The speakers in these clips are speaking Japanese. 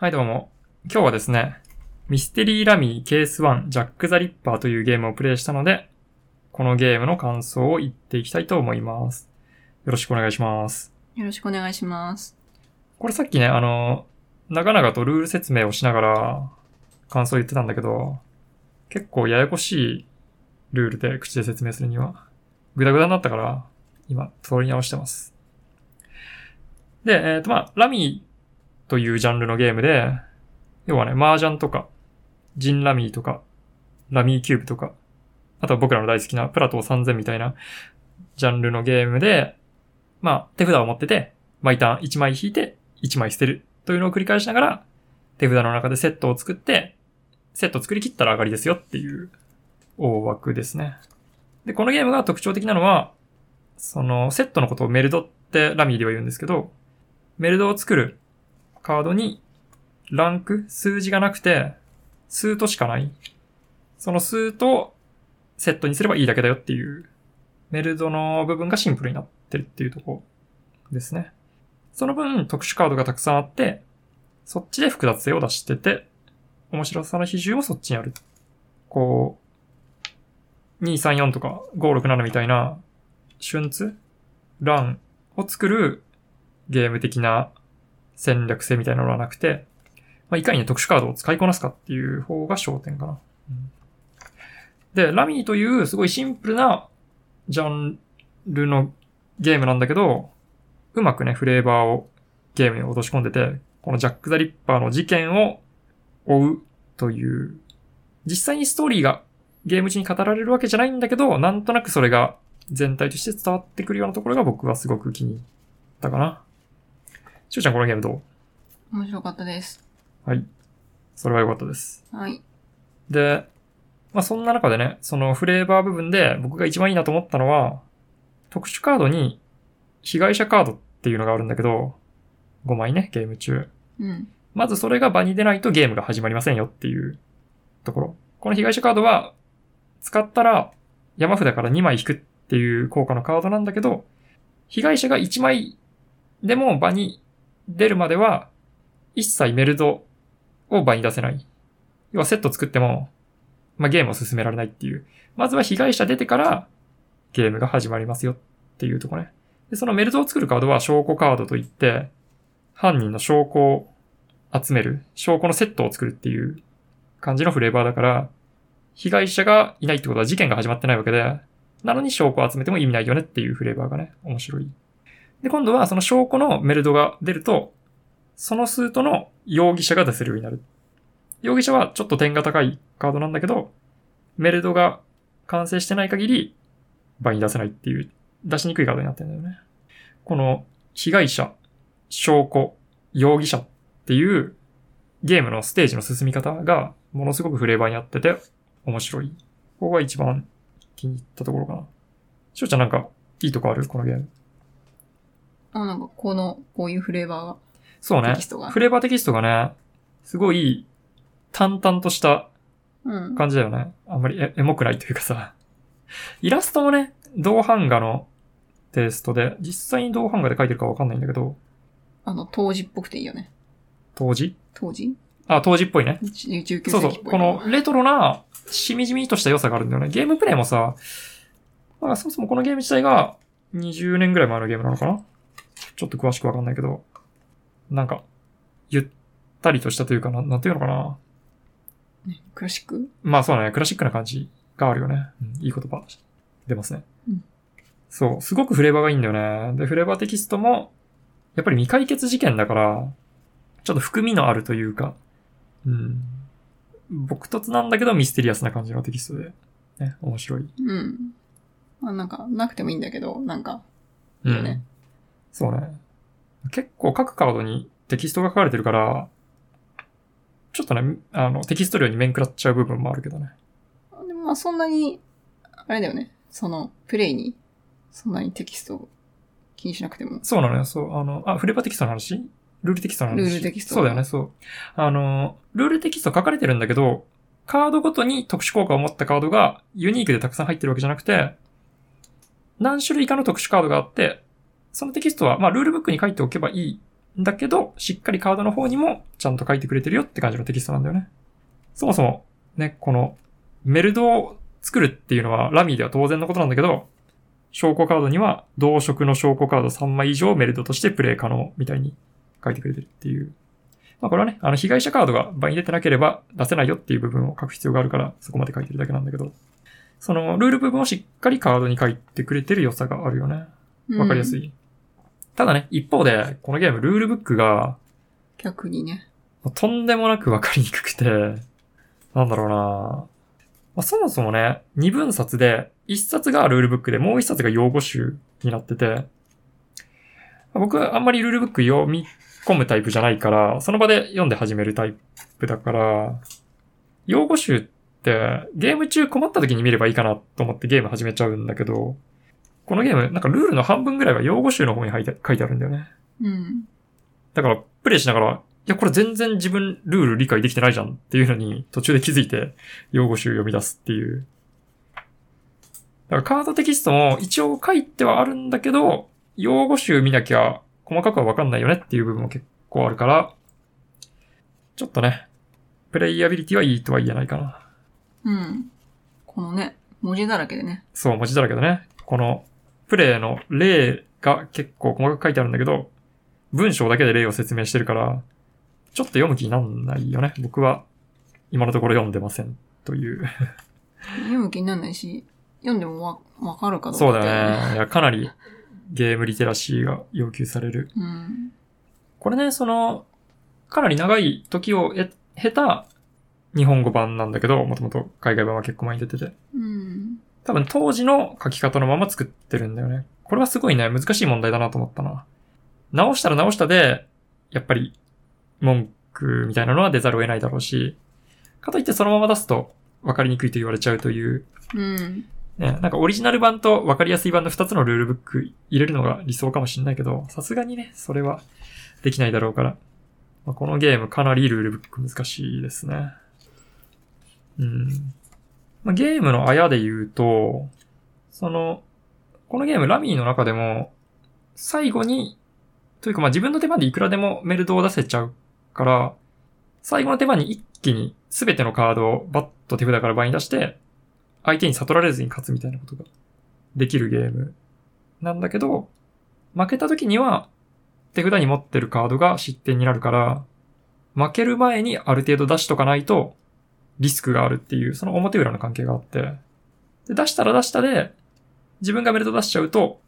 はい、どうも。今日はですね、ミステリーラミーケース1ジャック・ザ・リッパーというゲームをプレイしたので、このゲームの感想を言っていきたいと思います。よろしくお願いします。よろしくお願いします。これさっきね、あの、長々とルール説明をしながら感想言ってたんだけど、結構ややこしいルールで口で説明するには、グダグダになったから、今、取り直してます。で、えっ、と、まあ、ラミーというジャンルのゲームで、要はね、麻雀とか、ジンラミーとか、ラミーキューブとか、あとは僕らの大好きなプラトー3000みたいなジャンルのゲームで、まあ、手札を持ってて、毎ターン1枚引いて、1枚捨てるというのを繰り返しながら、手札の中でセットを作って、セットを作り切ったら上がりですよっていう大枠ですね。で、このゲームが特徴的なのは、そのセットのことをメルドってラミーでは言うんですけど、メルドを作るカードにランク、数字がなくて、数としかない。その数とセットにすればいいだけだよっていう、メルドの部分がシンプルになってるっていうとこですね。その分特殊カードがたくさんあって、そっちで複雑性を出してて、面白さの比重もそっちにある。こう、234とか567みたいな、春ツランを作るゲーム的な戦略性みたいなのはなくて、まあ、いかにね特殊カードを使いこなすかっていう方が焦点かな。うんで、ラミーというすごいシンプルなジャンルのゲームなんだけど、うまくね、フレーバーをゲームに落とし込んでて、このジャック・ザ・リッパーの事件を追うという、実際にストーリーがゲーム中に語られるわけじゃないんだけど、なんとなくそれが全体として伝わってくるようなところが僕はすごく気に入ったかな。しゅうちゃんこのゲームど面白かったです。うはい。それは良かったです。はい。で、まあそんな中でね、そのフレーバー部分で僕が一番いいなと思ったのは、特殊カードに被害者カードっていうのがあるんだけど、5枚ね、ゲーム中。うん。まずそれが場に出ないとゲームが始まりませんよっていうところ。この被害者カードは、使ったら山札から2枚引くっていう効果のカードなんだけど、被害者が1枚でも場に出るまでは、一切メルドを場に出せない。要はセット作っても、まあ、ゲームを進められないっていう。まずは被害者出てからゲームが始まりますよっていうとこね。で、そのメルドを作るカードは証拠カードといって、犯人の証拠を集める、証拠のセットを作るっていう感じのフレーバーだから、被害者がいないってことは事件が始まってないわけで、なのに証拠を集めても意味ないよねっていうフレーバーがね、面白い。で、今度はその証拠のメルドが出ると、そのスートの容疑者が出せるようになる。容疑者はちょっと点が高いカードなんだけど、メルドが完成してない限り、場に出せないっていう、出しにくいカードになってるんだよね。この、被害者、証拠、容疑者っていうゲームのステージの進み方がものすごくフレーバーにあってて面白い。ここが一番気に入ったところかな。しょうちゃんなんかいいとこある？このゲーム。あ、なんか、この、こういうフレーバそうねテキストが。フレーバーテキストがね、すごい淡々としたーが。うん。感じだよね。あんまりエエモくないというかさ。イラストもね、銅版画のテイストで、実際に銅版画で描いてるかわかんないんだけど、あの、当時っぽくていいよね。当時当時あ、当時っぽいね。?19 世紀っぽい。そうそう。この、レトロな、しみじみとした良さがあるんだよね。ゲームプレイもさ、まあそもそもこのゲーム自体が20年ぐらい前のゲームなのかなちょっと詳しくわかんないけど、なんか、ゆったりとしたというかな、なんていうのかなねクラシック？まあそうだね、クラシックな感じがあるよね。うん、いい言葉出ますね。うんそう、すごくフレーバーがいいんだよね。で、フレーバーテキストも、やっぱり未解決事件だから、ちょっと含みのあるというか、うん。僕とつなんだけどミステリアスな感じのテキストで、ね、面白い。うん。まあなんか、なくてもいいんだけど、なんか、うん。いいよねそうね。結構各カードにテキストが書かれてるから、ちょっとね、あの、テキスト量に面食らっちゃう部分もあるけどね。でもまあそんなに、あれだよね。その、プレイに、そんなにテキストを気にしなくても。そうなのよ、そう。あの、あ、フレーバーテキストの話？ルールテキストの話？ルールテキストそうだよね、そう。あの、ルールテキスト書かれてるんだけど、カードごとに特殊効果を持ったカードがユニークでたくさん入ってるわけじゃなくて、何種類かの特殊カードがあって、そのテキストは、まあ、ルールブックに書いておけばいいんだけど、しっかりカードの方にもちゃんと書いてくれてるよって感じのテキストなんだよね。そもそも、ね、この、メルドを作るっていうのはラミーでは当然のことなんだけど、証拠カードには同色の証拠カード3枚以上メルドとしてプレイ可能みたいに書いてくれてるっていう。まあこれはね、あの被害者カードが場に出てなければ出せないよっていう部分を書く必要があるからそこまで書いてるだけなんだけど、そのルール部分をしっかりカードに書いてくれてる良さがあるよね。わかりやすい。い。ただね、一方で、このゲームルールブックが逆にね。とんでもなくわかりにくくて、なんだろうなまあ、そもそもね、二分冊で、一冊がルールブックでもう一冊が用語集になってて、僕はあんまりルールブック読み込むタイプじゃないから、その場で読んで始めるタイプだから、用語集ってゲーム中困った時に見ればいいかなと思ってゲーム始めちゃうんだけど、このゲーム、なんかルールの半分ぐらいは用語集の方に書いて書いてあるんだよね。うん。だから、プレイしながら、いや、これ全然自分ルール理解できてないじゃんっていうのに途中で気づいて、用語集読み出すっていう。だからカードテキストも一応書いてはあるんだけど、用語集見なきゃ細かくはわかんないよねっていう部分も結構あるから、ちょっとね、プレイアビリティはいいとは言えないかな。うん。このね、文字だらけでね。そう、文字だらけだね。この、プレイの例が結構細かく書いてあるんだけど、文章だけで例を説明してるから、ちょっと読む気になんないよね。僕は、今のところ読んでません。という。読む気にならないし、読んでもわ、わかるかどうかそうだね。いや、かなりゲームリテラシーが要求される。うん。これね、その、かなり長い時をえ経た日本語版なんだけど、もともと海外版は結構前に出てて。うん。多分当時の書き方のまま作ってるんだよね。これはすごいね、難しい問題だなと思ったな。直したら直したで、やっぱり文句みたいなのは出ざるを得ないだろうし、かといってそのまま出すと分かりにくいと言われちゃうという、うん。ね、なんかオリジナル版と分かりやすい版の2つのルールブック入れるのが理想かもしれないけど、さすがにね、それはできないだろうから。まあこのゲームかなりルールブック難しいですね。うん。まあ、ゲームのあやで言うと、その、このゲームラミーの中でも、最後に、というかまあ自分の手番でいくらでもメルドを出せちゃうから、最後の手番に一気に全てのカードをバッと手札から場に出して、相手に悟られずに勝つみたいなことができるゲームなんだけど、負けた時には手札に持ってるカードが失点になるから、負ける前にある程度出しとかないとリスクがあるっていう、その表裏の関係があって、で出したら出したで、自分がメルド出しちゃうと、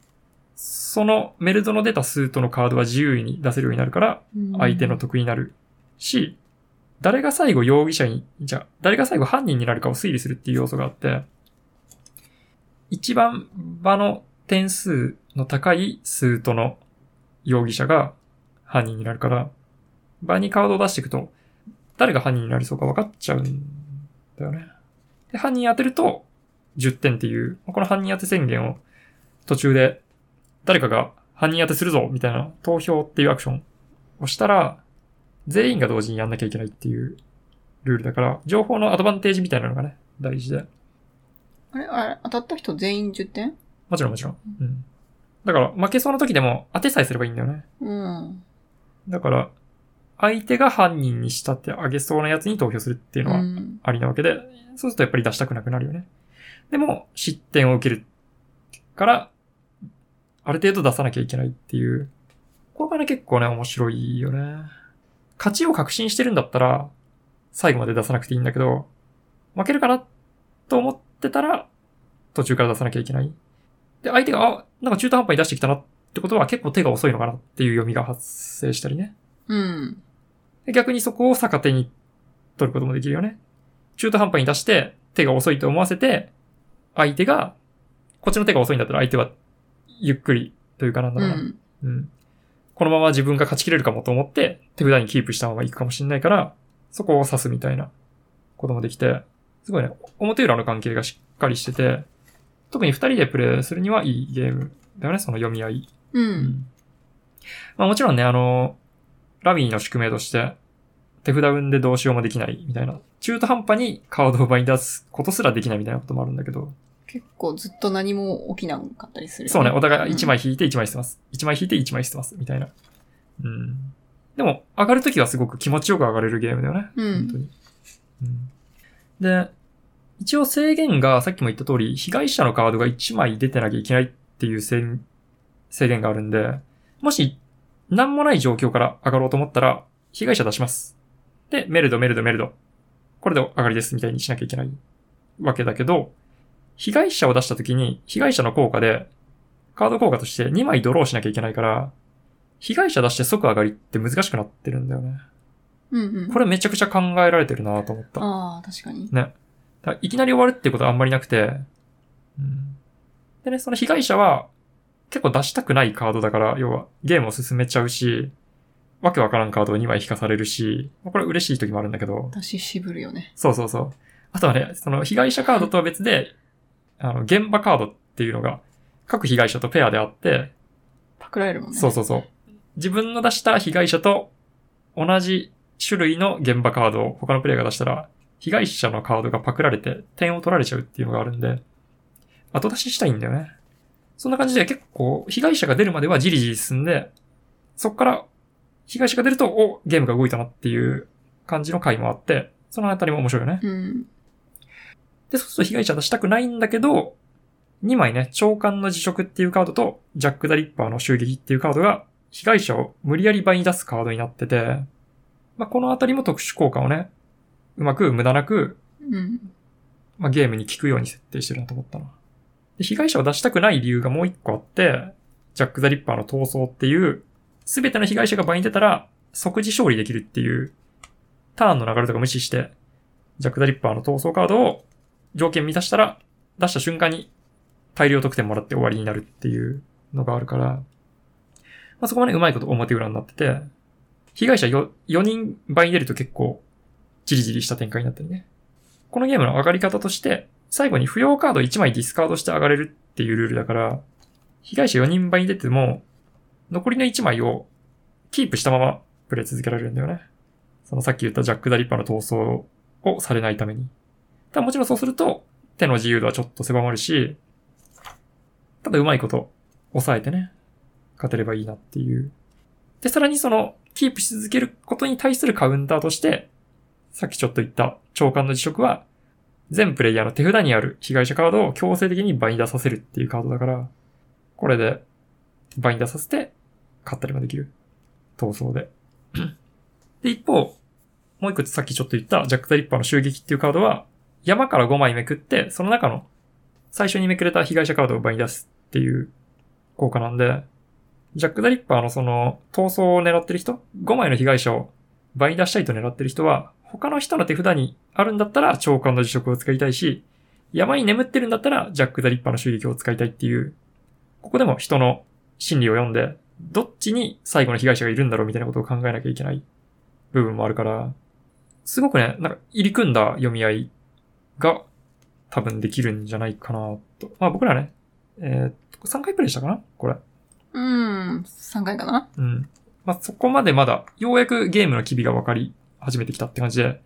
そのメルドの出たスートのカードは自由に出せるようになるから、相手の得になるし、誰が最後容疑者に、じゃあ、誰が最後犯人になるかを推理するっていう要素があって、一番場の点数の高いスートの容疑者が犯人になるから、場にカードを出していくと、誰が犯人になりそうか分かっちゃうんだよね。で、犯人当てると10点っていう、この犯人当て宣言を途中で誰かが犯人当てするぞみたいな投票っていうアクションをしたら、全員が同時にやんなきゃいけないっていうルールだから、情報のアドバンテージみたいなのがね、大事で。あれあれ当たった人全員10点？もちろんもちろん。うん。だから、負けそうな時でも当てさえすればいいんだよね。うん。だから、相手が犯人に仕立て上げそうなやつに投票するっていうのはうん。ありなわけで、そうするとやっぱり出したくなくなるよね。でも、失点を受けるから、ある程度出さなきゃいけないっていう。これがね、結構ね、面白いよね。勝ちを確信してるんだったら、最後まで出さなくていいんだけど、負けるかなと思ってたら、途中から出さなきゃいけない。で、相手が、あ、なんか中途半端に出してきたなってことは結構手が遅いのかなっていう読みが発生したりね。うん。で逆にそこを逆手に取ることもできるよね。中途半端に出して手が遅いと思わせて、相手が、こっちの手が遅いんだったら相手はゆっくりというかなんだろうな。うん。うん。このまま自分が勝ち切れるかもと思って手札にキープしたまま行くかもしれないから、そこを指すみたいなこともできて、すごいね、表裏の関係がしっかりしてて、特に二人でプレイするにはいいゲームだよね、その読み合い。う。うんまあもちろんね、あの、ラミーの宿命として、手札運でどうしようもできないみたいな、中途半端にカードを場に出すことすらできないみたいなこともあるんだけど、結構ずっと何も起きなかったりするよ、そうね、お互い1うん枚引いて1枚捨てます。1枚引いて1枚捨てます。みたいな。うん。でも、上がるときはすごく気持ちよく上がれるゲームだよね。うん本当に。うん。で、一応制限がさっきも言った通り、被害者のカードが1枚出てなきゃいけないっていう制制限があるんで、もし、何もない状況から上がろうと思ったら、被害者出します。で、メルド、メルド、メルド。これで上がりですみたいにしなきゃいけないわけだけど、被害者を出した時に、被害者の効果で、カード効果として2枚ドローしなきゃいけないから、被害者出して即上がりって難しくなってるんだよね。うんうん。これめちゃくちゃ考えられてるなと思った。ああ、確かに。ね。いきなり終わるってことはあんまりなくて、うん。でね、その被害者は結構出したくないカードだから、要はゲームを進めちゃうし、わけわからんカードを2枚引かされるし、まあこれ嬉しい時もあるんだけど、私渋るよね。そうそうそう。あとはね、その被害者カードとは別で、あの、現場カードっていうのが各被害者とペアであって、パクられるもんね。そうそうそう。自分の出した被害者と同じ種類の現場カードを他のプレイヤーが出したら、被害者のカードがパクられて点を取られちゃうっていうのがあるんで、後出ししたいんだよね。そんな感じで結構被害者が出るまではじりじり進んで、そっから被害者が出ると、お、ゲームが動いたなっていう感じの回もあって、そのあたりも面白いよね。うん。で、そうすると被害者出したくないんだけど、2枚ね、長官の辞職っていうカードと、ジャック・ザ・リッパーの襲撃っていうカードが、被害者を無理やり倍に出すカードになってて、まあ、このあたりも特殊効果をね、うまく無駄なく、うん。まあ、ゲームに効くように設定してるなと思ったな。で、被害者を出したくない理由がもう一個あって、ジャック・ザ・リッパーの逃走っていう、すべての被害者が倍に出たら、即時勝利できるっていう、ターンの流れとか無視して、ジャック・ザ・リッパーの逃走カードを条件満たしたら、出した瞬間に大量得点もらって終わりになるっていうのがあるから、まあ、そこまでうまいこと表裏になってて、被害者 4, 4人倍に出ると結構、じりじりした展開になってるね。このゲームの上がり方として、最後に不要カード1枚ディスカードして上がれるっていうルールだから、被害者4人倍に出ても、残りの1枚をキープしたままプレイ続けられるんだよね。そのさっき言ったジャック・ダ・リッパーの逃走をされないために。ただもちろんそうすると、手の自由度はちょっと狭まるし、ただうまいこと抑えてね、勝てればいいなっていう。で、さらにその、キープし続けることに対するカウンターとして、さっきちょっと言った長官の辞職は、全プレイヤーの手札にある被害者カードを強制的に倍に出させるっていうカードだから、これで倍に出させて、勝ったりもできる。闘争で。で、一方、もう一個さっきちょっと言ったジャック・ザ・リッパーの襲撃っていうカードは、山から5枚めくって、その中の最初にめくれた被害者カードを倍に出すっていう効果なんで、ジャック・ザ・リッパーのその逃走を狙ってる人、5枚の被害者を倍に出したいと狙ってる人は、他の人の手札にあるんだったら長官の辞職を使いたいし、山に眠ってるんだったらジャック・ザ・リッパーの襲撃を使いたいっていう、ここでも人の心理を読んで、どっちに最後の被害者がいるんだろうみたいなことを考えなきゃいけない部分もあるから、すごくね、なんか入り組んだ読み合いが多分できるんじゃないかなと。まあ僕らね、えー、3回プレイしたかな？これ。うん。3回かな？うん。まあそこまでまだ、ようやくゲームの機微が分かり始めてきたって感じで、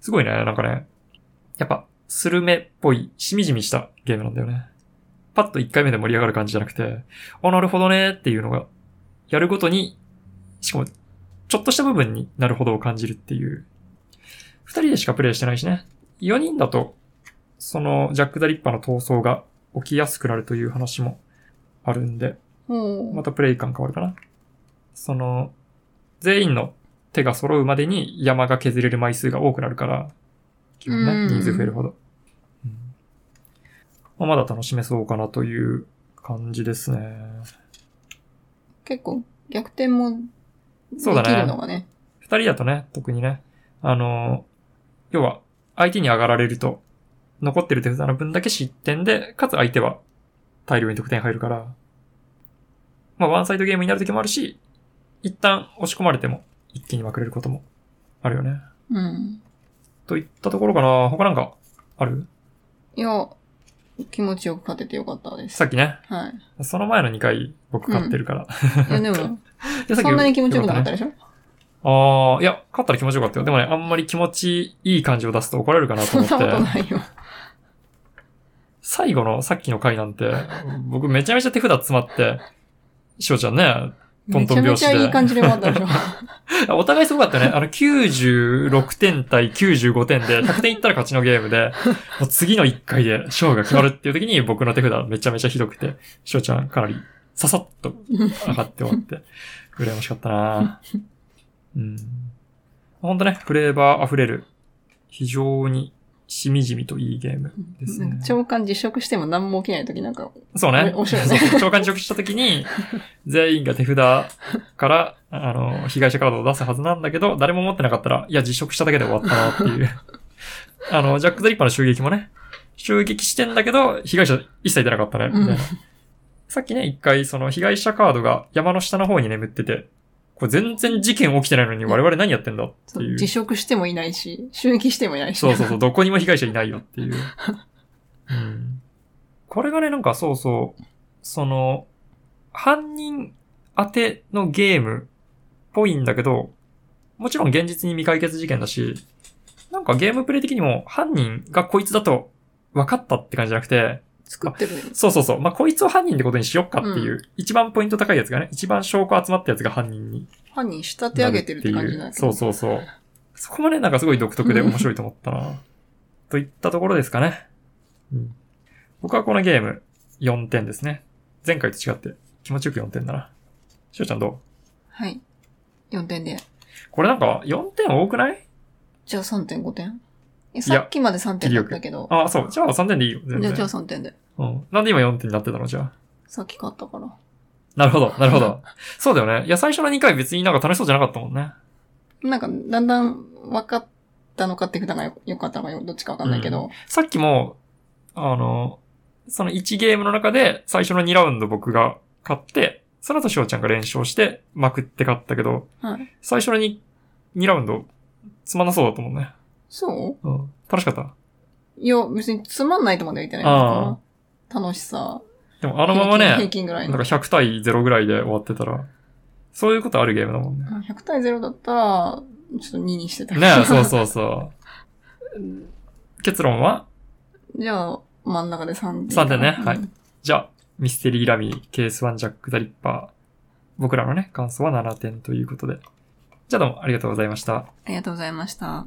すごいね、なんかね、やっぱ、スルメっぽい、しみじみしたゲームなんだよね。パッと1回目で盛り上がる感じじゃなくて、あ、なるほどねっていうのが、やるごとに、しかも、ちょっとした部分になるほどを感じるっていう。二人でしかプレイしてないしね。4人だと、その、ジャック・ザ・リッパーの闘争が起きやすくなるという話もあるんで、おまたプレイ感変わるかな。その、全員の手が揃うまでに山が削れる枚数が多くなるから、基本ね、うん人数増えるほど。うんまあ、まだ楽しめそうかなという感じですね。結構逆転もでそうだねきるのがね。二人だとね、特にね、あの、要は、相手に上がられると、残ってる手札の分だけ失点で、かつ相手は大量に得点入るから、まあ、ワンサイドゲームになる時もあるし、一旦押し込まれても、一気にまくれることもあるよね。うん。といったところかな他なんか、ある？いや、気持ちよく勝ててよかったです。さっきね、はい。その前の2回僕勝ってるから。いや、でも、いやさっきそんなに気持ちよくなかったよでしょ？ねああ、いや、勝ったら気持ちよかったよ。でもね、あんまり気持ちいい感じを出すと怒られるかなとそん思って。なことないよ。最後のさっきの回なんて、僕めちゃめちゃ手札詰まって、しおちゃんね、トンめちゃめトン拍子で。ちゃいい感じで終わったでしょ。お互いすごかったね。あの、96点対95点で、100点いったら勝ちのゲームで、もう次の1回で勝負が決まるっていう時に僕の手札めちゃめちゃひどくて、翔ちゃんかなりささっと上がって終わって、羨ましかったなうん。ほんとね、フレーバー溢れる、非常にしみじみといいゲームですね。長官実食しても何も起きないときなんか、そうね。面白いねそうそう召喚職した時に、全員が手札から、あの、被害者カードを出すはずなんだけど、誰も持ってなかったら、いや、実食しただけで終わったなっていう。あの、ジャック・ザ・リッパーの襲撃もね、襲撃してんだけど、被害者一切出なかったね、みたいな。うんさっきね、一回、その被害者カードが山の下の方に眠ってて、これ全然事件起きてないのに我々何やってんだ？っていう。自食してもいないし、襲撃してもいないし。そうそうそう、どこにも被害者いないよっていう。うん。これがね、なんかそうそう、その、犯人当てのゲームっぽいんだけど、もちろん現実に未解決事件だし、なんかゲームプレイ的にも犯人がこいつだと分かったって感じじゃなくて、作ってる。そうそうそう、まあ、こいつを犯人ってことにしよっかっていう、一番ポイント高いやつがね、一番証拠集まったやつが犯人に犯人仕立て上げてるって感じなんだけど。そうそうそう。そこもね、なんかすごい独特で面白いと思ったな。といったところですかね。うん。僕はこのゲーム4点ですね。前回と違って気持ちよく4点だな。しおちゃんどう？はい。4点で。これなんか4点多くない？じゃあ3.5点え、さっきまで3点だったけど。あ、そう。じゃあ3点でいいよ。全然。じゃあ、じゃあ3点で。うん。なんで今4点になってたのじゃあ？さっき買ったから。なるほど、なるほど。そうだよね。いや、最初の2回別になんか楽しそうじゃなかったもんね。なんか、だんだん分かったのかって札がよよかったのかよどっちか分かんないけど。さっきも、あの、その1ゲームの中で最初の2ラウンド僕が勝って、その後しおちゃんが連勝してまくって勝ったけど、はい。最初の 2, 2ラウンドつまんなそうだったもんね。そう？うん。楽しかった？いや、別につまんないとまでは言ってないです楽しさ。でもあのまま平ね、均ぐらいのなんか。100対0ぐらいで終わってたら、そういうことあるゲームだもんね。100対0だったら、ちょっと2にしてた。ねえ、そうそうそう。結論は？じゃあ、真ん中で3点。3点ねうんはいじゃあ、ミステリーラミー、ケース1ジャック・ザ・リッパー。僕らのね、感想は7点ということで。じゃあどうもありがとうございました。ありがとうございました。